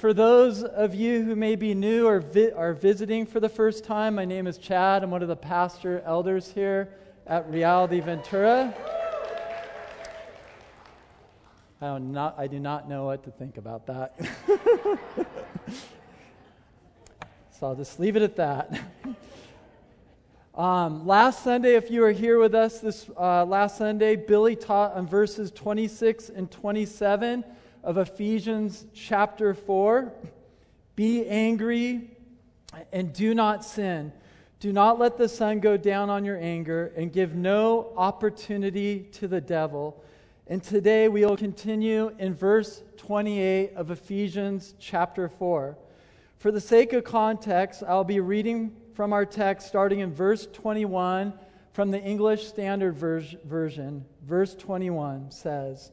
for those of you who may be new or vi- are visiting for the first time, my name is Chad. I'm one of the pastor elders here at Reality Ventura. I, not, I do not know what to think about that. so I'll just leave it at that. Um, last Sunday, if you were here with us this uh, last Sunday, Billy taught on verses 26 and 27 of Ephesians chapter 4. Be angry and do not sin. Do not let the sun go down on your anger and give no opportunity to the devil. And today we will continue in verse 28 of Ephesians chapter 4. For the sake of context, I'll be reading from our text starting in verse 21 from the English Standard Version. Verse 21 says,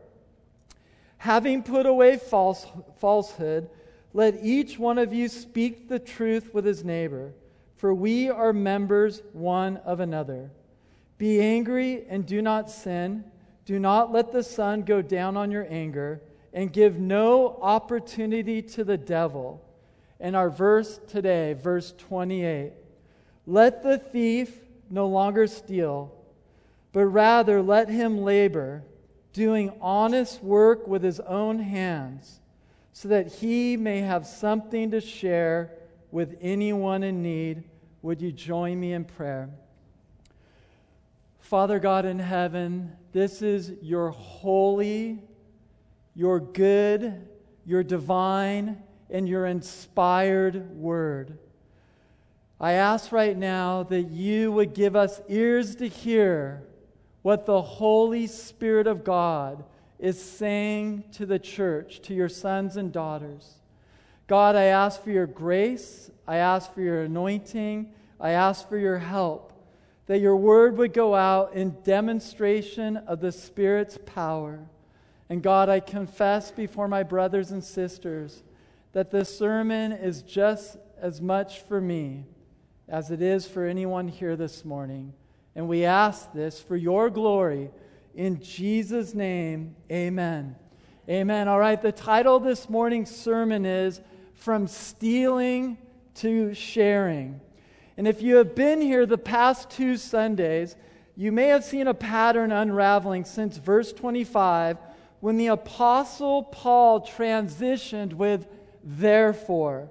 having put away false, falsehood, let each one of you speak the truth with his neighbor, for we are members one of another. Be angry and do not sin. Do not let the sun go down on your anger, and give no opportunity to the devil. And our verse today, verse 28 Let the thief no longer steal, but rather let him labor, doing honest work with his own hands, so that he may have something to share with anyone in need. Would you join me in prayer? Father God in heaven, this is your holy, your good, your divine, and your inspired word. I ask right now that you would give us ears to hear what the Holy Spirit of God is saying to the church, to your sons and daughters. God, I ask for your grace. I ask for your anointing. I ask for your help that your word would go out in demonstration of the Spirit's power. And God, I confess before my brothers and sisters that this sermon is just as much for me as it is for anyone here this morning. And we ask this for your glory. In Jesus' name, amen. Amen. All right, the title of this morning's sermon is From Stealing to Sharing. And if you have been here the past two Sundays, you may have seen a pattern unraveling since verse 25 when the Apostle Paul transitioned with therefore.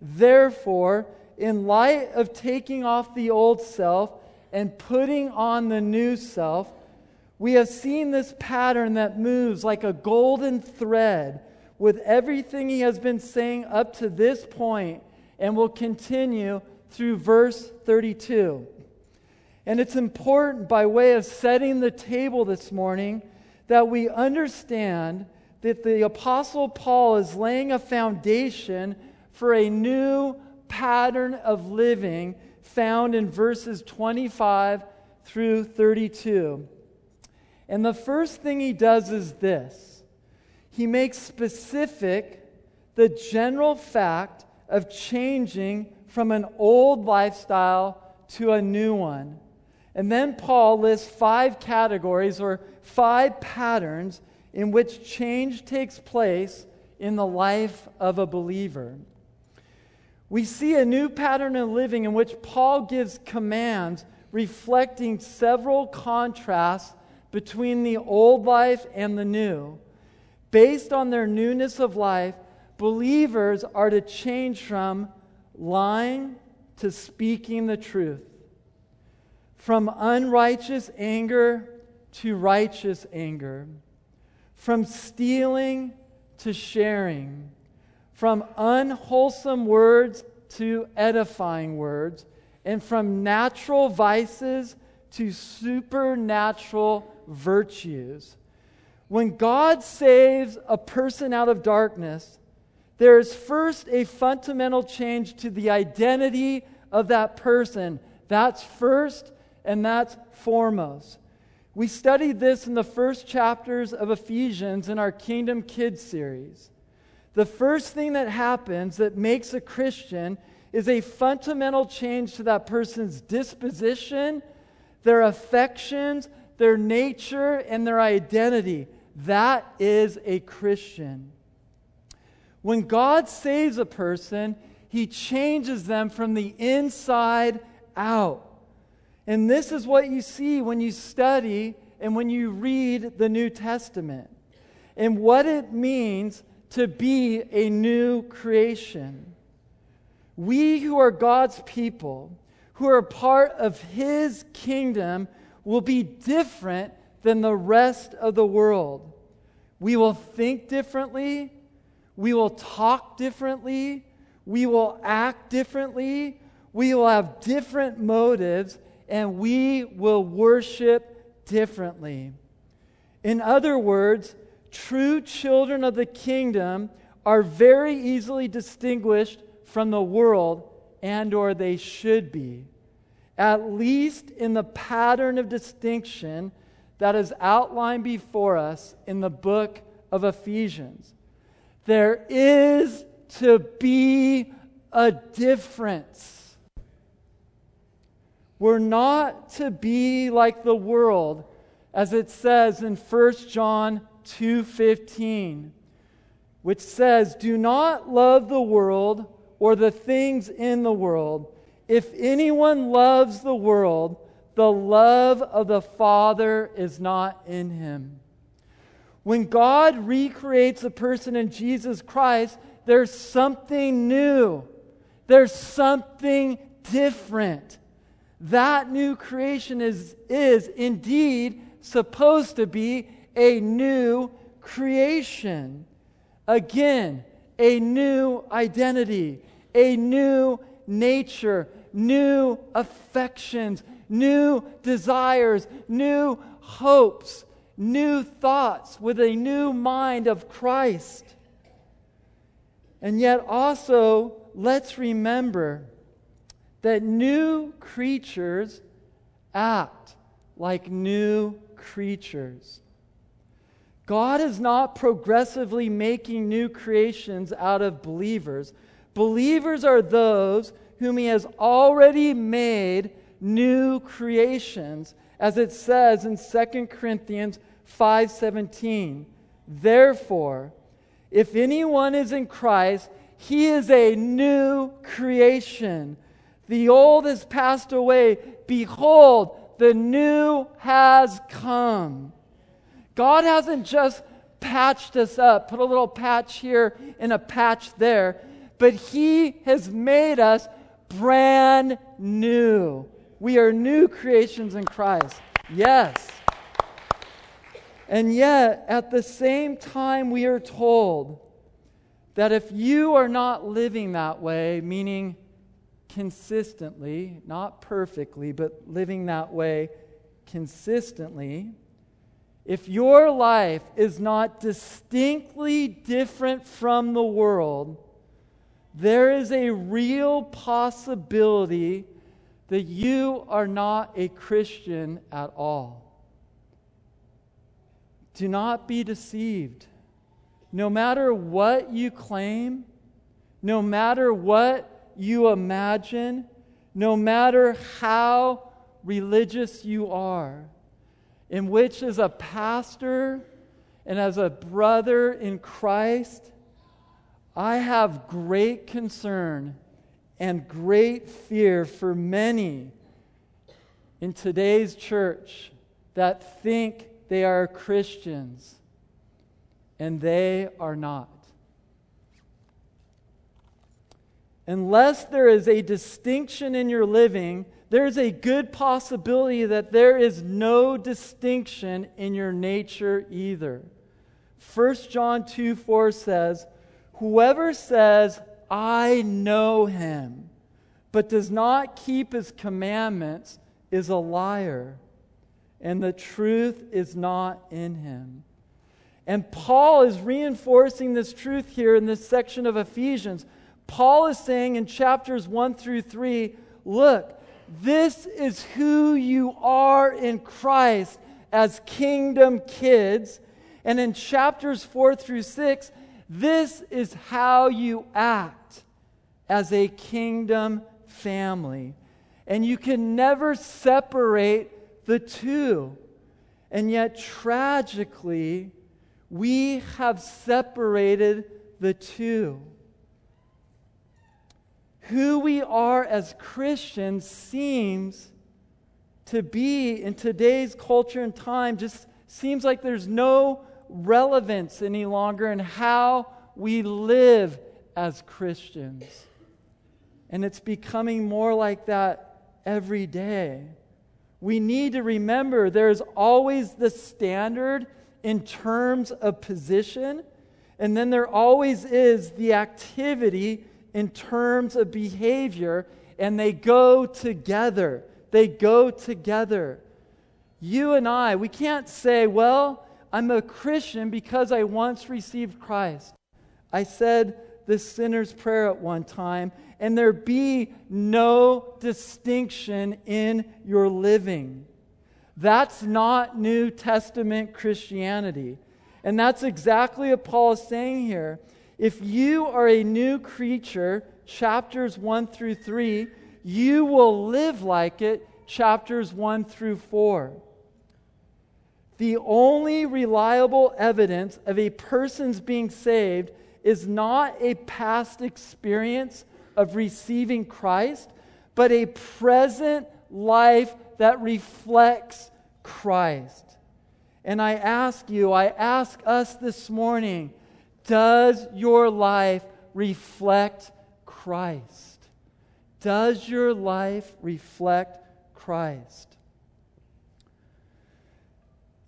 Therefore, in light of taking off the old self and putting on the new self, we have seen this pattern that moves like a golden thread with everything he has been saying up to this point and will continue through verse 32. And it's important, by way of setting the table this morning, that we understand that the Apostle Paul is laying a foundation for a new pattern of living found in verses 25 through 32. And the first thing he does is this he makes specific the general fact of changing from an old lifestyle to a new one. And then Paul lists five categories or five patterns in which change takes place in the life of a believer. We see a new pattern of living in which Paul gives commands reflecting several contrasts between the old life and the new. Based on their newness of life, believers are to change from lying to speaking the truth, from unrighteous anger to righteous anger, from stealing to sharing, from unwholesome words to edifying words, and from natural vices to supernatural virtues. When God saves a person out of darkness, there is first a fundamental change to the identity of that person. That's first and that's foremost. We studied this in the first chapters of Ephesians in our Kingdom Kids series. The first thing that happens that makes a Christian is a fundamental change to that person's disposition, their affections, their nature, and their identity. That is a Christian. When God saves a person, he changes them from the inside out. And this is what you see when you study and when you read the New Testament and what it means to be a new creation. We who are God's people, who are part of His kingdom, will be different than the rest of the world. We will think differently. We will talk differently. We will act differently. We will have different motives and we will worship differently. In other words, true children of the kingdom are very easily distinguished from the world and or they should be at least in the pattern of distinction that is outlined before us in the book of Ephesians. There is to be a difference. We're not to be like the world, as it says in 1 John 2:15, which says, "Do not love the world or the things in the world. If anyone loves the world, the love of the Father is not in him." When God recreates a person in Jesus Christ, there's something new. There's something different that new creation is, is indeed supposed to be a new creation. Again, a new identity, a new nature, new affections, new desires, new hopes, new thoughts with a new mind of Christ. And yet, also, let's remember that new creatures act like new creatures. God is not progressively making new creations out of believers. Believers are those whom He has already made new creations, as it says in 2 Corinthians 5:17. Therefore, if anyone is in Christ, he is a new creation. The old has passed away. Behold, the new has come. God hasn't just patched us up, put a little patch here and a patch there, but He has made us brand new. We are new creations in Christ. Yes. And yet, at the same time, we are told that if you are not living that way, meaning consistently, not perfectly, but living that way consistently, if your life is not distinctly different from the world, there is a real possibility that you are not a Christian at all. Do not be deceived. No matter what you claim, no matter what you imagine, no matter how religious you are, in which, as a pastor and as a brother in Christ, I have great concern and great fear for many in today's church that think they are Christians and they are not. unless there is a distinction in your living, there's a good possibility that there is no distinction in your nature either. 1 John 2 4 says, Whoever says, I know him, but does not keep his commandments is a liar, and the truth is not in him. And Paul is reinforcing this truth here in this section of Ephesians. Paul is saying in chapters 1 through 3 look, this is who you are in Christ as kingdom kids. And in chapters 4 through 6, this is how you act as a kingdom family. And you can never separate the two. And yet, tragically, we have separated the two. Who we are as Christians seems to be in today's culture and time just seems like there's no relevance any longer in how we live as Christians. And it's becoming more like that every day. We need to remember there's always the standard in terms of position, and then there always is the activity in terms of behavior, and they go together. They go together. You and I, we can't say, well, I'm a Christian because I once received Christ. I said the sinner's prayer at one time, and there be no distinction in your living. That's not New Testament Christianity. And that's exactly what Paul is saying here. If you are a new creature, chapters 1 through 3, you will live like it, chapters 1 through 4. The only reliable evidence of a person's being saved is not a past experience of receiving Christ, but a present life that reflects Christ. And I ask you, I ask us this morning, does your life reflect Christ? Does your life reflect Christ?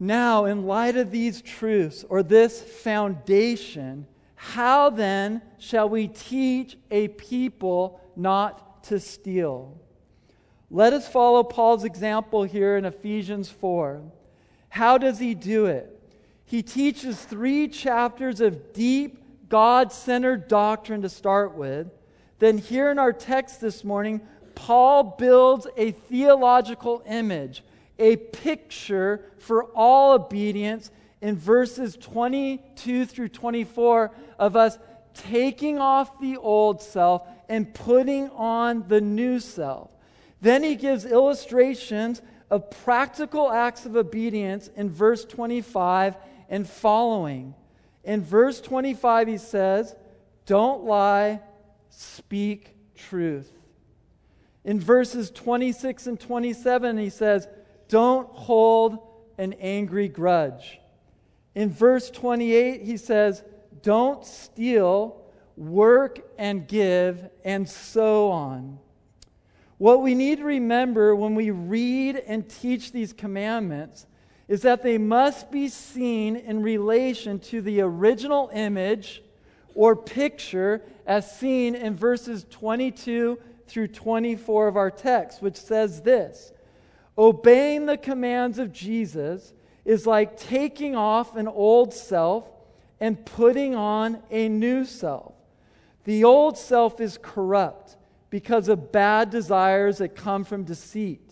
Now, in light of these truths or this foundation, how then shall we teach a people not to steal? Let us follow Paul's example here in Ephesians 4. How does he do it? He teaches three chapters of deep, God centered doctrine to start with. Then, here in our text this morning, Paul builds a theological image, a picture for all obedience in verses 22 through 24 of us taking off the old self and putting on the new self. Then he gives illustrations of practical acts of obedience in verse 25 and following. In verse 25, he says, Don't lie, speak truth. In verses 26 and 27, he says, Don't hold an angry grudge. In verse 28, he says, Don't steal, work and give, and so on. What we need to remember when we read and teach these commandments is that they must be seen in relation to the original image or picture as seen in verses 22 through 24 of our text, which says this Obeying the commands of Jesus is like taking off an old self and putting on a new self. The old self is corrupt because of bad desires that come from deceit.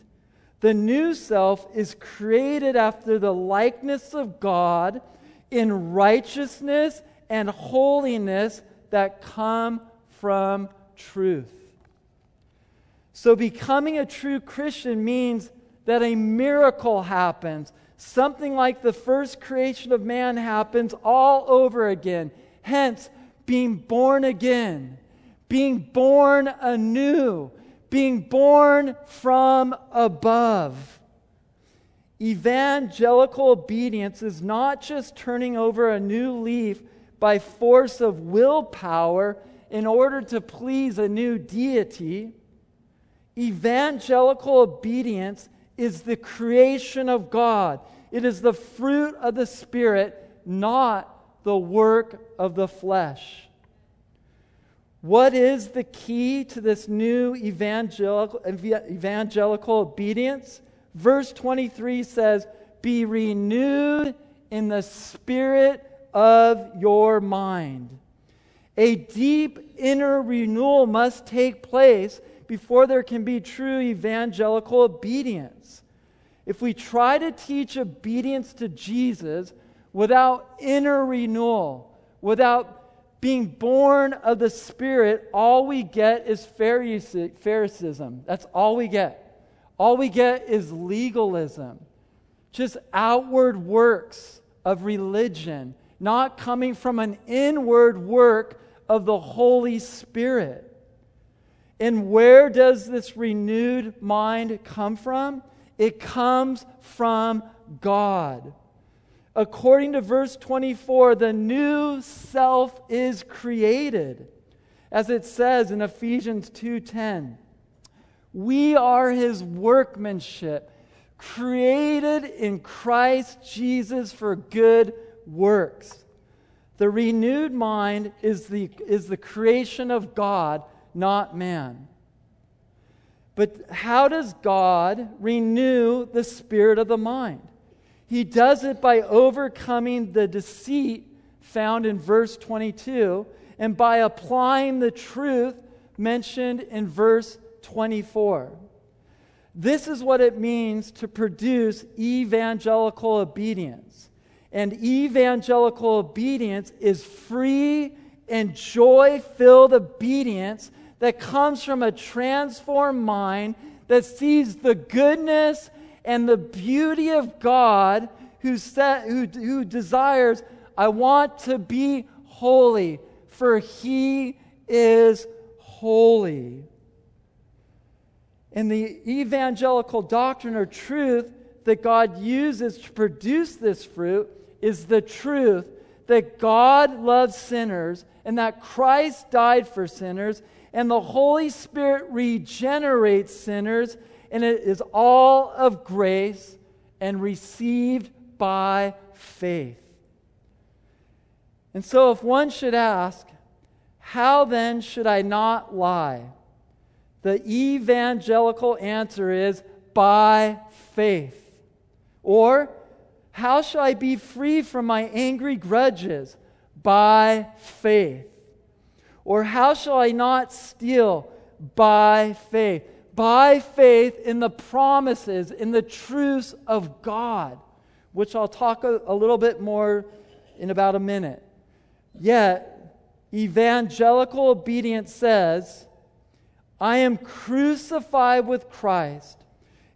The new self is created after the likeness of God in righteousness and holiness that come from truth. So, becoming a true Christian means that a miracle happens. Something like the first creation of man happens all over again. Hence, being born again, being born anew, being born from above. Evangelical obedience is not just turning over a new leaf by force of willpower in order to please a new deity. Evangelical obedience is the creation of God. It is the fruit of the Spirit, not the work of the flesh. What is the key to this new evangelical, evangelical obedience? Verse 23 says, Be renewed in the spirit of your mind. A deep inner renewal must take place before there can be true evangelical obedience. If we try to teach obedience to Jesus without inner renewal, without being born of the Spirit, all we get is Phariseeism. That's all we get. All we get is legalism, just outward works of religion, not coming from an inward work of the Holy Spirit. And where does this renewed mind come from? It comes from God. According to verse 24, the new self is created. As it says in Ephesians 2:10, we are his workmanship, created in Christ Jesus for good works. The renewed mind is the, is the creation of God, not man. But how does God renew the spirit of the mind? He does it by overcoming the deceit found in verse 22 and by applying the truth mentioned in verse 24. This is what it means to produce evangelical obedience. And evangelical obedience is free and joy filled obedience that comes from a transformed mind that sees the goodness and the beauty of God who, set, who, who desires, I want to be holy, for he is holy. And the evangelical doctrine or truth that God uses to produce this fruit is the truth that God loves sinners and that Christ died for sinners and the Holy Spirit regenerates sinners and it is all of grace and received by faith. And so, if one should ask, how then should I not lie? The evangelical answer is by faith. Or, how shall I be free from my angry grudges? By faith. Or, how shall I not steal? By faith by faith in the promises, in the truths of God, which I'll talk a, a little bit more in about a minute. Yet, evangelical obedience says, I am crucified with Christ.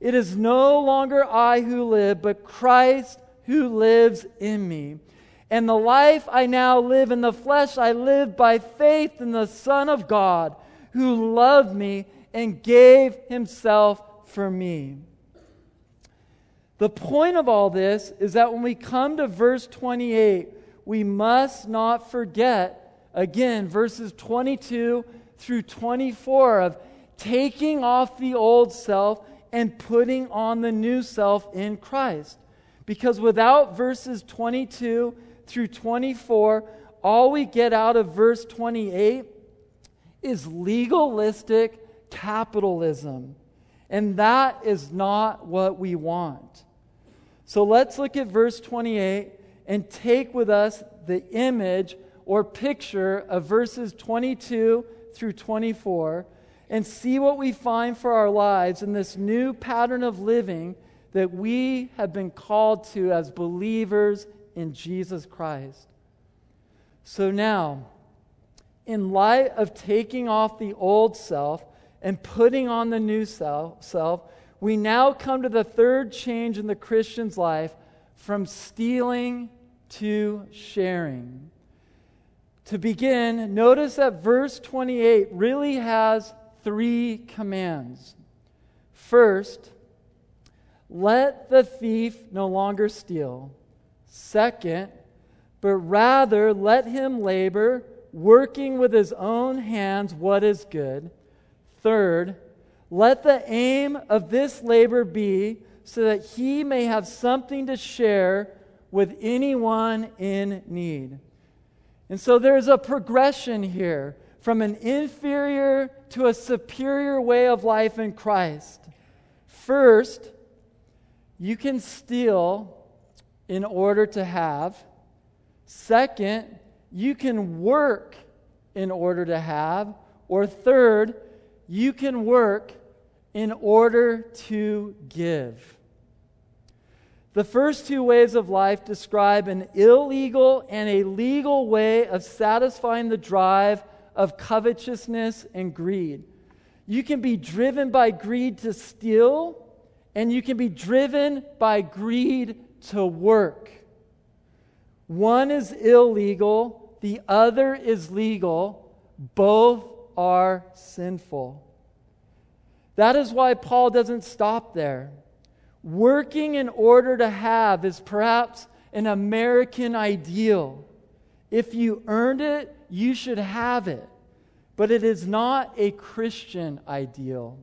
It is no longer I who live, but Christ who lives in me. And the life I now live in the flesh, I live by faith in the Son of God, who loved me and gave himself for me. The point of all this is that when we come to verse 28, we must not forget, again, verses 22 through 24 of taking off the old self and putting on the new self in Christ. Because without verses 22 through 24, all we get out of verse 28 is legalistic capitalism. And that is not what we want. So let's look at verse 28 and take with us the image or picture of verses 22 through 24 and see what we find for our lives in this new pattern of living that we have been called to as believers in Jesus Christ. So now, in light of taking off the old self, and putting on the new self, we now come to the third change in the Christian's life from stealing to sharing. To begin, notice that verse 28 really has three commands. First, let the thief no longer steal. Second, but rather let him labor, working with his own hands what is good. Third, let the aim of this labor be so that he may have something to share with anyone in need. And so there's a progression here from an inferior to a superior way of life in Christ. First, you can steal in order to have. Second, you can work in order to have. Or third, you can work in order to give. The first two ways of life describe an illegal and a legal way of satisfying the drive of covetousness and greed. You can be driven by greed to steal, and you can be driven by greed to work. One is illegal, the other is legal. Both are sinful. That is why Paul doesn't stop there. Working in order to have is perhaps an American ideal. If you earned it, you should have it. But it is not a Christian ideal.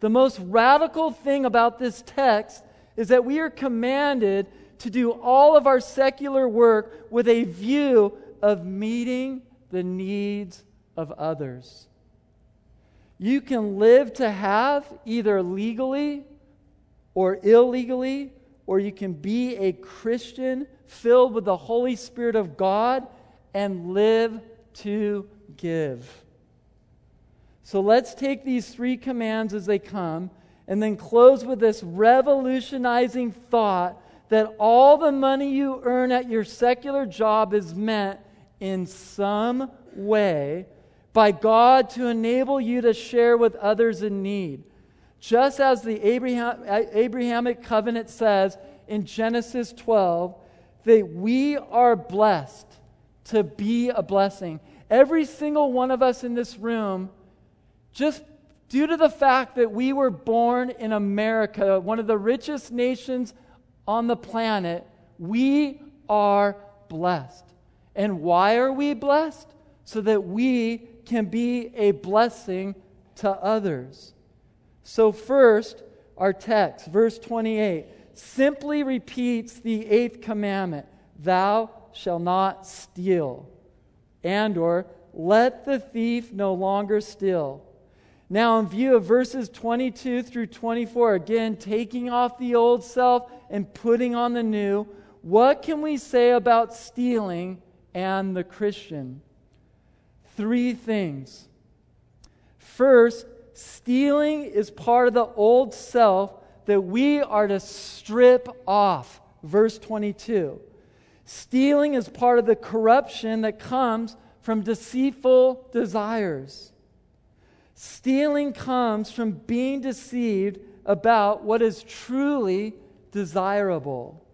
The most radical thing about this text is that we are commanded to do all of our secular work with a view of meeting the needs of others. You can live to have either legally or illegally, or you can be a Christian filled with the Holy Spirit of God and live to give. So let's take these three commands as they come and then close with this revolutionizing thought that all the money you earn at your secular job is meant in some way by God to enable you to share with others in need. Just as the Abraham, Abrahamic covenant says in Genesis 12, that we are blessed to be a blessing. Every single one of us in this room, just due to the fact that we were born in America, one of the richest nations on the planet, we are blessed. And why are we blessed? So that we can be a blessing to others. So, first, our text, verse 28, simply repeats the eighth commandment Thou shalt not steal. And, or, let the thief no longer steal. Now, in view of verses 22 through 24, again, taking off the old self and putting on the new, what can we say about stealing and the Christian? Three things. First, stealing is part of the old self that we are to strip off. Verse 22. Stealing is part of the corruption that comes from deceitful desires. Stealing comes from being deceived about what is truly desirable.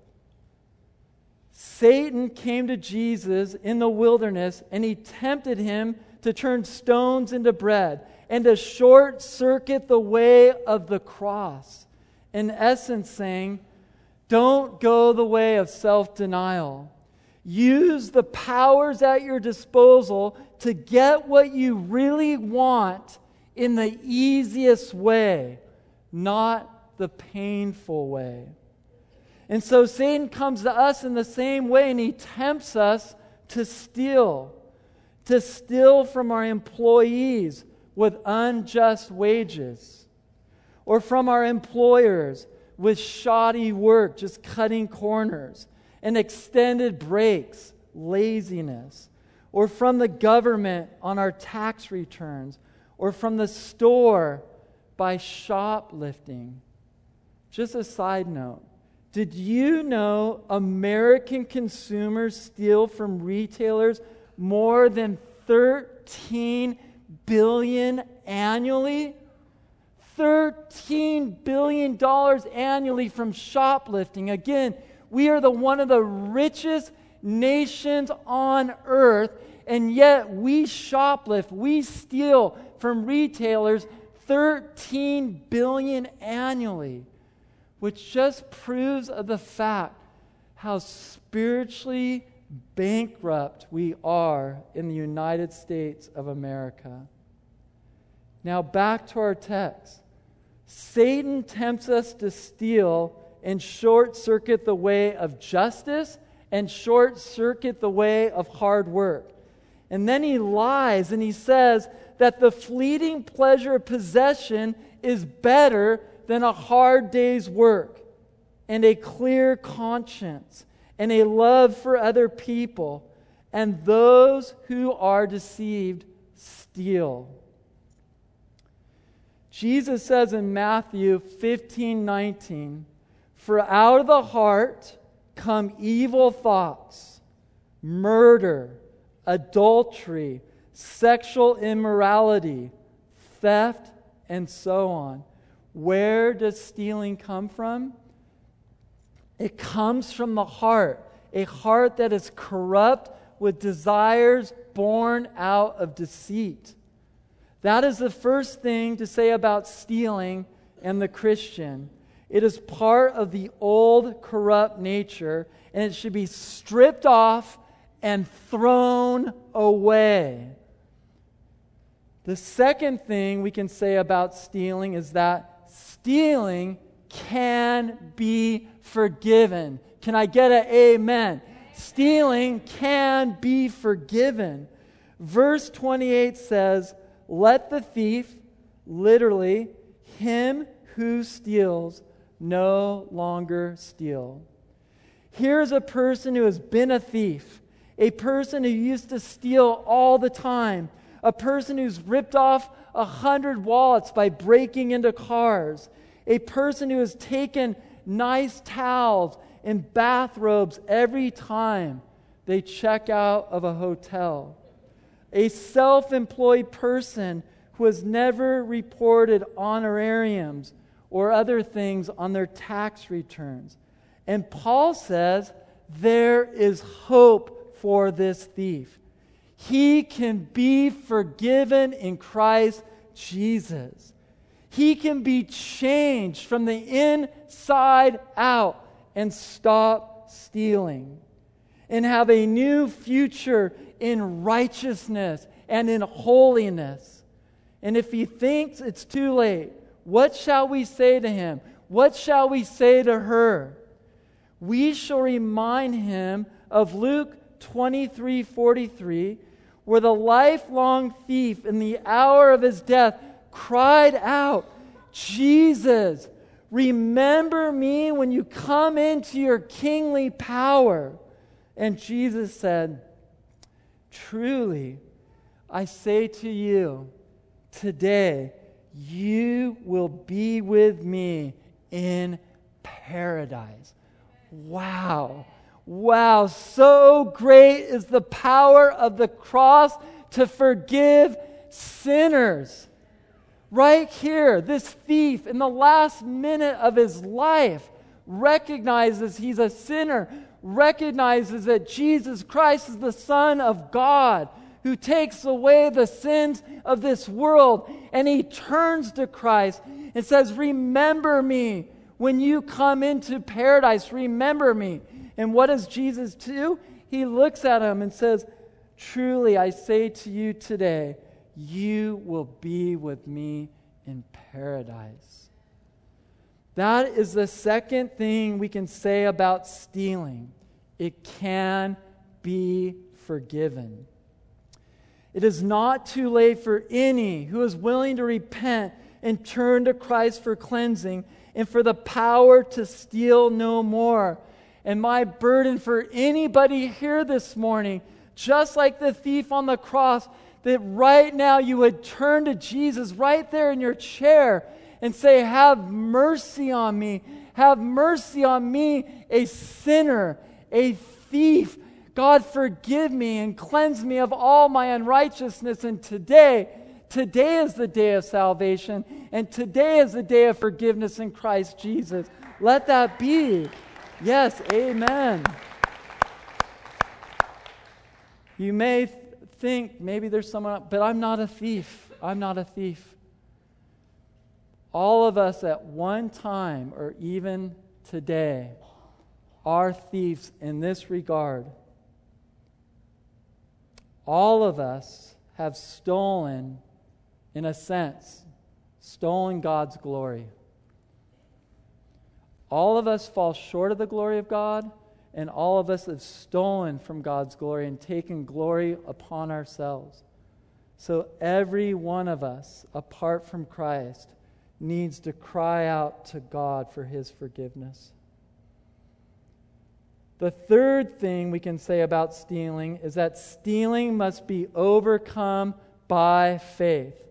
Satan came to Jesus in the wilderness and he tempted him to turn stones into bread and to short circuit the way of the cross. In essence, saying, Don't go the way of self denial. Use the powers at your disposal to get what you really want in the easiest way, not the painful way. And so Satan comes to us in the same way and he tempts us to steal, to steal from our employees with unjust wages, or from our employers with shoddy work, just cutting corners and extended breaks, laziness, or from the government on our tax returns, or from the store by shoplifting. Just a side note. Did you know American consumers steal from retailers more than 13 billion annually? 13 billion dollars annually from shoplifting. Again, we are the one of the richest nations on earth, and yet we shoplift, we steal from retailers 13 billion annually, which just proves the fact how spiritually bankrupt we are in the United States of America. Now, back to our text. Satan tempts us to steal and short circuit the way of justice and short circuit the way of hard work. And then he lies and he says that the fleeting pleasure of possession is better than a hard day's work and a clear conscience and a love for other people, and those who are deceived steal. Jesus says in Matthew 15 19, For out of the heart come evil thoughts, murder, adultery, sexual immorality, theft, and so on. Where does stealing come from? It comes from the heart, a heart that is corrupt with desires born out of deceit. That is the first thing to say about stealing and the Christian. It is part of the old corrupt nature, and it should be stripped off and thrown away. The second thing we can say about stealing is that stealing can be forgiven. Can I get an amen? Stealing can be forgiven. Verse 28 says, let the thief, literally, him who steals, no longer steal. Here's a person who has been a thief, a person who used to steal all the time, a person who's ripped off a hundred wallets by breaking into cars, a person who has taken nice towels and bathrobes every time they check out of a hotel a self employed person who has never reported honorariums or other things on their tax returns. And Paul says there is hope for this thief. He can be forgiven in Christ Jesus. He can be changed from the inside out and stop stealing and have a new future in righteousness and in holiness. And if he thinks it's too late, what shall we say to him? What shall we say to her? We shall remind him of Luke 23 43, where the lifelong thief in the hour of his death cried out, Jesus, remember me when you come into your kingly power. And Jesus said, Truly, I say to you, today you will be with me in paradise. Wow. Wow. So great is the power of the cross to forgive sinners. Right here, this thief, in the last minute of his life, recognizes he's a sinner, recognizes that Jesus Christ is the Son of God who takes away the sins of this world. And he turns to Christ and says, Remember me when you come into paradise. Remember me. And what does Jesus do? He looks at him and says, Truly, I say to you today, you will be with me in paradise. That is the second thing we can say about stealing it can be forgiven. It is not too late for any who is willing to repent and turn to Christ for cleansing and for the power to steal no more. And my burden for anybody here this morning, just like the thief on the cross, that right now you would turn to Jesus right there in your chair and say, Have mercy on me. Have mercy on me, a sinner, a thief. God, forgive me and cleanse me of all my unrighteousness. And today, today is the day of salvation, and today is the day of forgiveness in Christ Jesus. Let that be. Yes, amen. You may think maybe there's someone, but I'm not a thief. I'm not a thief. All of us at one time, or even today, are thieves in this regard. All of us have stolen, in a sense, stolen God's glory. All of us fall short of the glory of God, and all of us have stolen from God's glory and taken glory upon ourselves. So every one of us, apart from Christ, needs to cry out to God for his forgiveness. The third thing we can say about stealing is that stealing must be overcome by faith.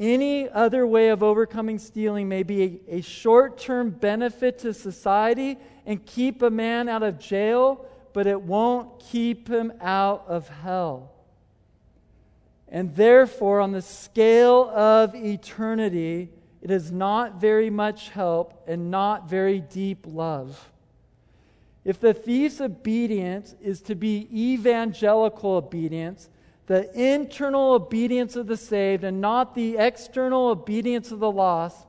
Any other way of overcoming stealing may be a, a short term benefit to society and keep a man out of jail, but it won't keep him out of hell. And therefore, on the scale of eternity, it is not very much help and not very deep love. If the thief's obedience is to be evangelical obedience, the internal obedience of the saved and not the external obedience of the lost,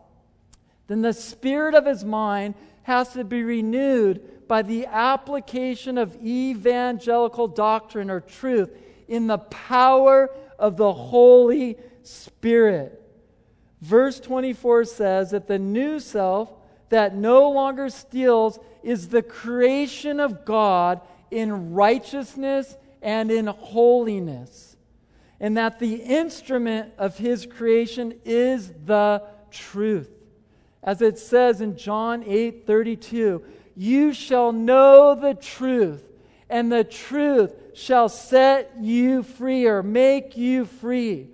then the spirit of his mind has to be renewed by the application of evangelical doctrine or truth in the power of the Holy Spirit. Verse 24 says that the new self that no longer steals is the creation of God in righteousness and in holiness. And that the instrument of his creation is the truth. As it says in John 8 32, you shall know the truth, and the truth shall set you free or make you free.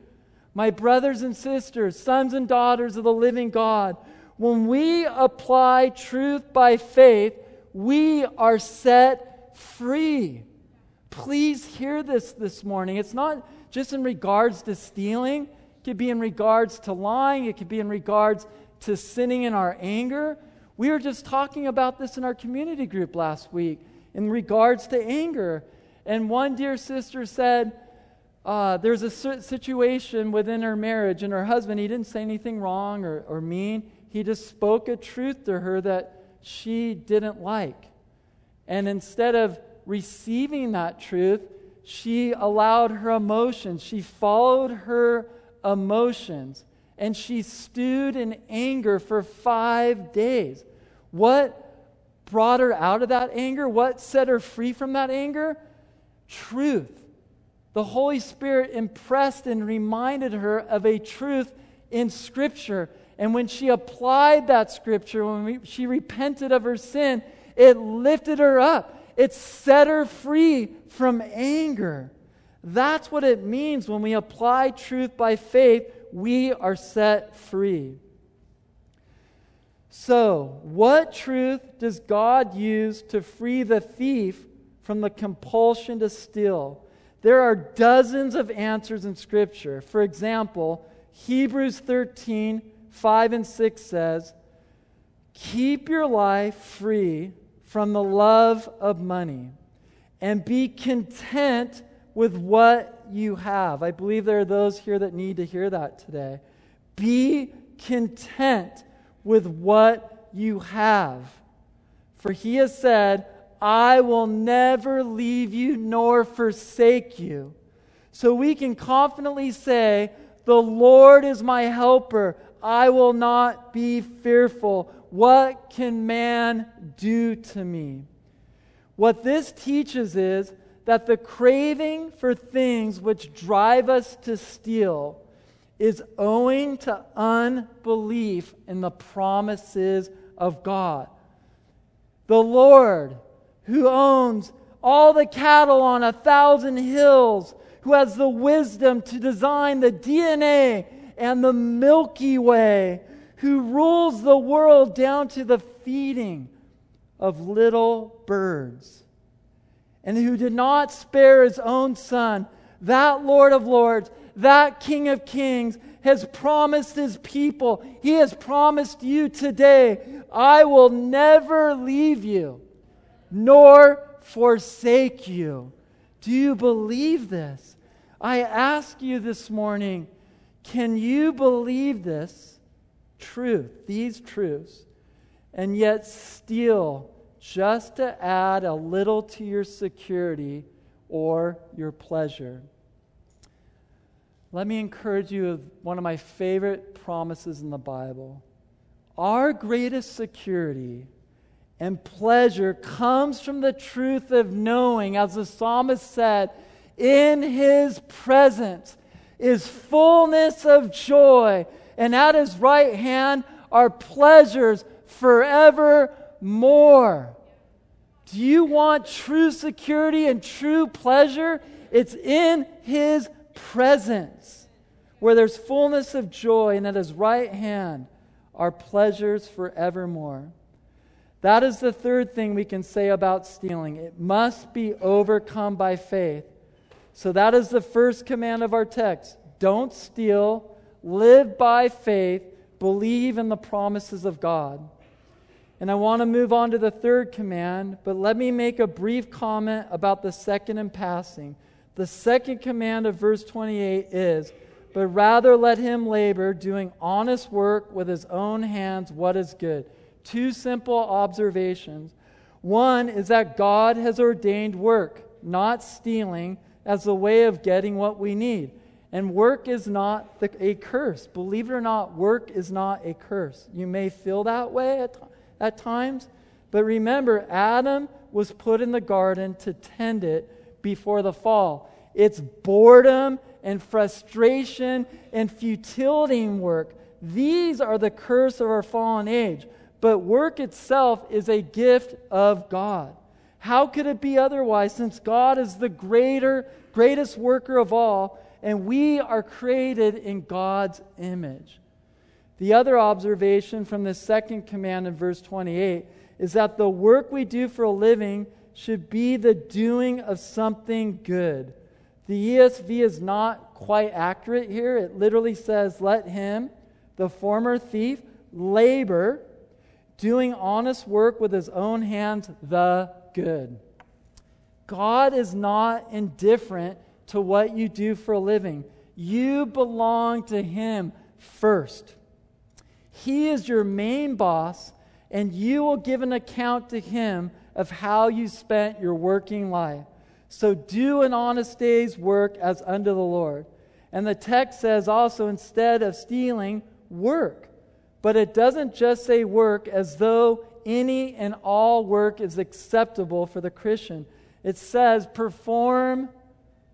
My brothers and sisters, sons and daughters of the living God, when we apply truth by faith, we are set free. Please hear this this morning. It's not just in regards to stealing, it could be in regards to lying, it could be in regards to sinning in our anger. We were just talking about this in our community group last week in regards to anger. And one dear sister said, uh, there's a situation within her marriage, and her husband, he didn't say anything wrong or, or mean. He just spoke a truth to her that she didn't like. And instead of receiving that truth, she allowed her emotions, she followed her emotions, and she stewed in anger for five days. What brought her out of that anger? What set her free from that anger? Truth. The Holy Spirit impressed and reminded her of a truth in Scripture. And when she applied that Scripture, when we, she repented of her sin, it lifted her up. It set her free from anger. That's what it means when we apply truth by faith, we are set free. So, what truth does God use to free the thief from the compulsion to steal? There are dozens of answers in Scripture. For example, Hebrews 13, 5 and 6 says, Keep your life free from the love of money and be content with what you have. I believe there are those here that need to hear that today. Be content with what you have. For he has said, I will never leave you nor forsake you. So we can confidently say, The Lord is my helper. I will not be fearful. What can man do to me? What this teaches is that the craving for things which drive us to steal is owing to unbelief in the promises of God. The Lord, who owns all the cattle on a thousand hills, who has the wisdom to design the DNA and the Milky Way, who rules the world down to the feeding of little birds, and who did not spare his own son, that Lord of Lords, that King of Kings, has promised his people, he has promised you today, I will never leave you nor forsake you. Do you believe this? I ask you this morning, can you believe this? Truth, these truths, and yet steal just to add a little to your security or your pleasure. Let me encourage you with one of my favorite promises in the Bible. Our greatest security and pleasure comes from the truth of knowing, as the psalmist said, in his presence is fullness of joy and at his right hand are pleasures forevermore. Do you want true security and true pleasure? It's in His presence where there's fullness of joy, and at His right hand are pleasures forevermore. That is the third thing we can say about stealing. It must be overcome by faith. So that is the first command of our text. Don't steal, live by faith, believe in the promises of God. And I want to move on to the third command, but let me make a brief comment about the second in passing. The second command of verse 28 is, But rather let him labor, doing honest work with his own hands, what is good. Two simple observations. One is that God has ordained work, not stealing, as a way of getting what we need. And work is not the, a curse. Believe it or not, work is not a curse. You may feel that way at at times. But remember, Adam was put in the garden to tend it before the fall. It's boredom and frustration and futility in work. These are the curse of our fallen age. But work itself is a gift of God. How could it be otherwise since God is the greater, greatest worker of all, and we are created in God's image? The other observation from the second command in verse 28 is that the work we do for a living should be the doing of something good. The ESV is not quite accurate here. It literally says, Let him, the former thief, labor, doing honest work with his own hands, the good. God is not indifferent to what you do for a living. You belong to him first. He is your main boss, and you will give an account to him of how you spent your working life. So do an honest day's work as unto the Lord. And the text says also, instead of stealing, work. But it doesn't just say work as though any and all work is acceptable for the Christian. It says perform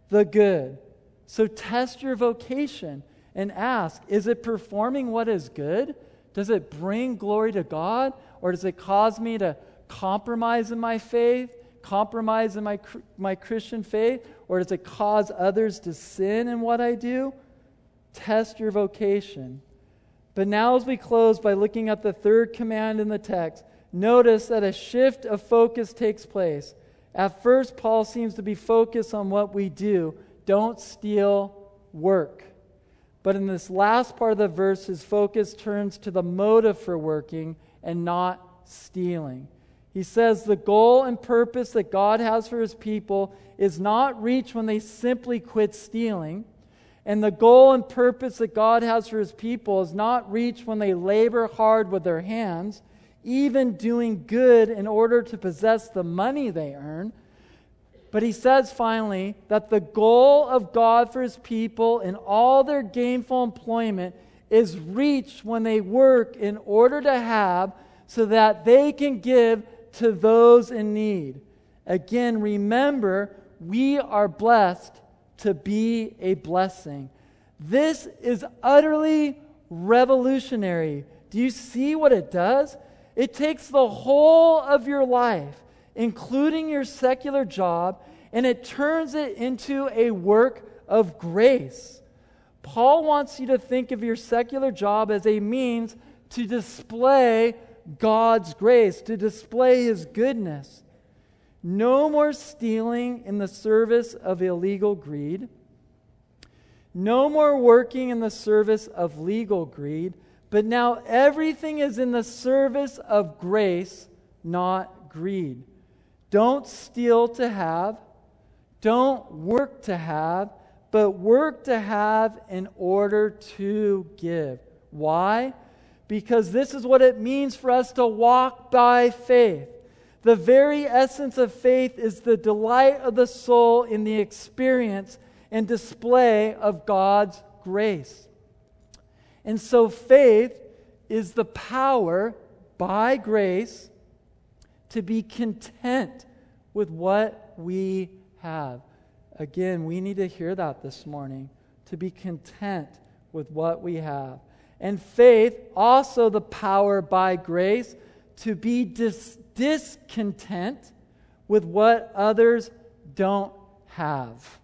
the good. So test your vocation and ask is it performing what is good? Does it bring glory to God? Or does it cause me to compromise in my faith, compromise in my, my Christian faith? Or does it cause others to sin in what I do? Test your vocation. But now, as we close by looking at the third command in the text, notice that a shift of focus takes place. At first, Paul seems to be focused on what we do. Don't steal, work. But in this last part of the verse, his focus turns to the motive for working and not stealing. He says the goal and purpose that God has for his people is not reached when they simply quit stealing. And the goal and purpose that God has for his people is not reached when they labor hard with their hands, even doing good in order to possess the money they earn. But he says finally that the goal of God for his people in all their gainful employment is reached when they work in order to have so that they can give to those in need. Again, remember, we are blessed to be a blessing. This is utterly revolutionary. Do you see what it does? It takes the whole of your life including your secular job, and it turns it into a work of grace. Paul wants you to think of your secular job as a means to display God's grace, to display His goodness. No more stealing in the service of illegal greed. No more working in the service of legal greed. But now everything is in the service of grace, not greed. Don't steal to have. Don't work to have, but work to have in order to give. Why? Because this is what it means for us to walk by faith. The very essence of faith is the delight of the soul in the experience and display of God's grace. And so faith is the power by grace to be content with what we have. Again, we need to hear that this morning to be content with what we have. And faith, also the power by grace to be dis- discontent with what others don't have.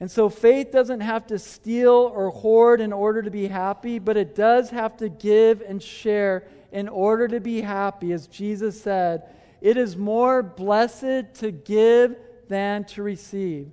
And so faith doesn't have to steal or hoard in order to be happy, but it does have to give and share in order to be happy. As Jesus said, it is more blessed to give than to receive.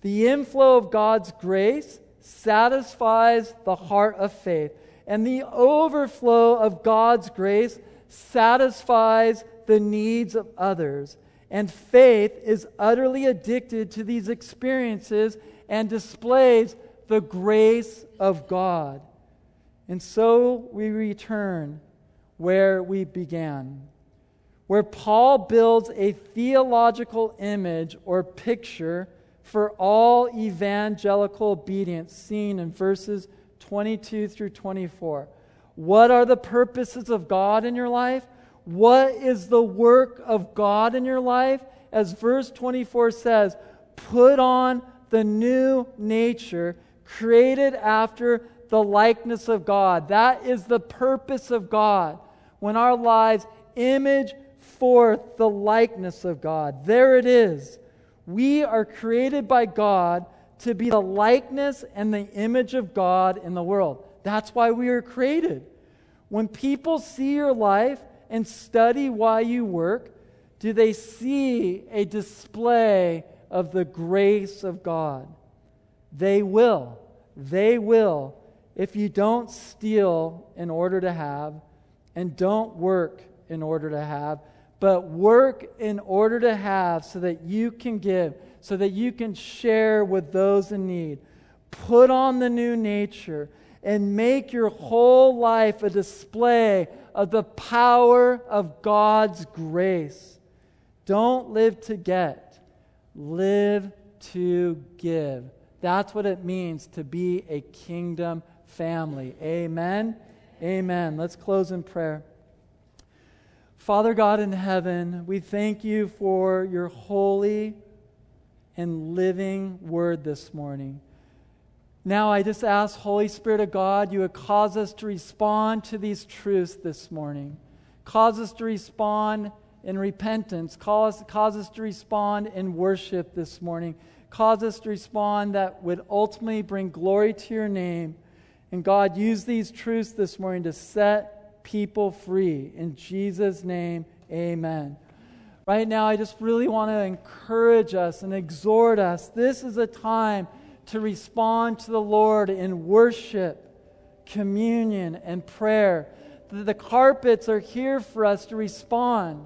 The inflow of God's grace satisfies the heart of faith, and the overflow of God's grace satisfies the needs of others. And faith is utterly addicted to these experiences and displays the grace of God. And so we return where we began, where Paul builds a theological image or picture for all evangelical obedience, seen in verses 22 through 24. What are the purposes of God in your life? What is the work of God in your life? As verse 24 says, put on the new nature created after the likeness of God. That is the purpose of God. When our lives image forth the likeness of God. There it is. We are created by God to be the likeness and the image of God in the world. That's why we are created. When people see your life, and study why you work, do they see a display of the grace of God? They will. They will if you don't steal in order to have and don't work in order to have, but work in order to have so that you can give, so that you can share with those in need. Put on the new nature and make your whole life a display of the power of God's grace. Don't live to get, live to give. That's what it means to be a kingdom family. Amen. Amen. Let's close in prayer. Father God in heaven, we thank you for your holy and living word this morning. Now, I just ask, Holy Spirit of God, you would cause us to respond to these truths this morning. Cause us to respond in repentance. Cause, cause us to respond in worship this morning. Cause us to respond that would ultimately bring glory to your name. And God, use these truths this morning to set people free. In Jesus' name, amen. Right now, I just really want to encourage us and exhort us. This is a time to respond to the Lord in worship, communion, and prayer. The carpets are here for us to respond.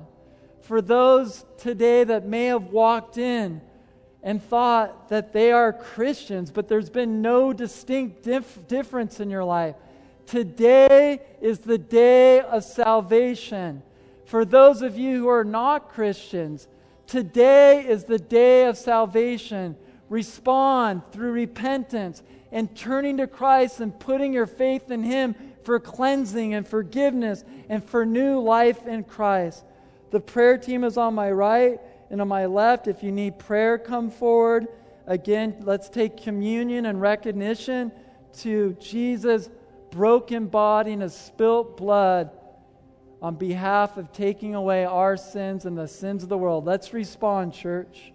For those today that may have walked in and thought that they are Christians, but there's been no distinct dif- difference in your life, today is the day of salvation. For those of you who are not Christians, today is the day of salvation respond through repentance and turning to Christ and putting your faith in Him for cleansing and forgiveness and for new life in Christ. The prayer team is on my right and on my left. If you need prayer, come forward. Again, let's take communion and recognition to Jesus' broken body and his spilt blood on behalf of taking away our sins and the sins of the world. Let's respond, church.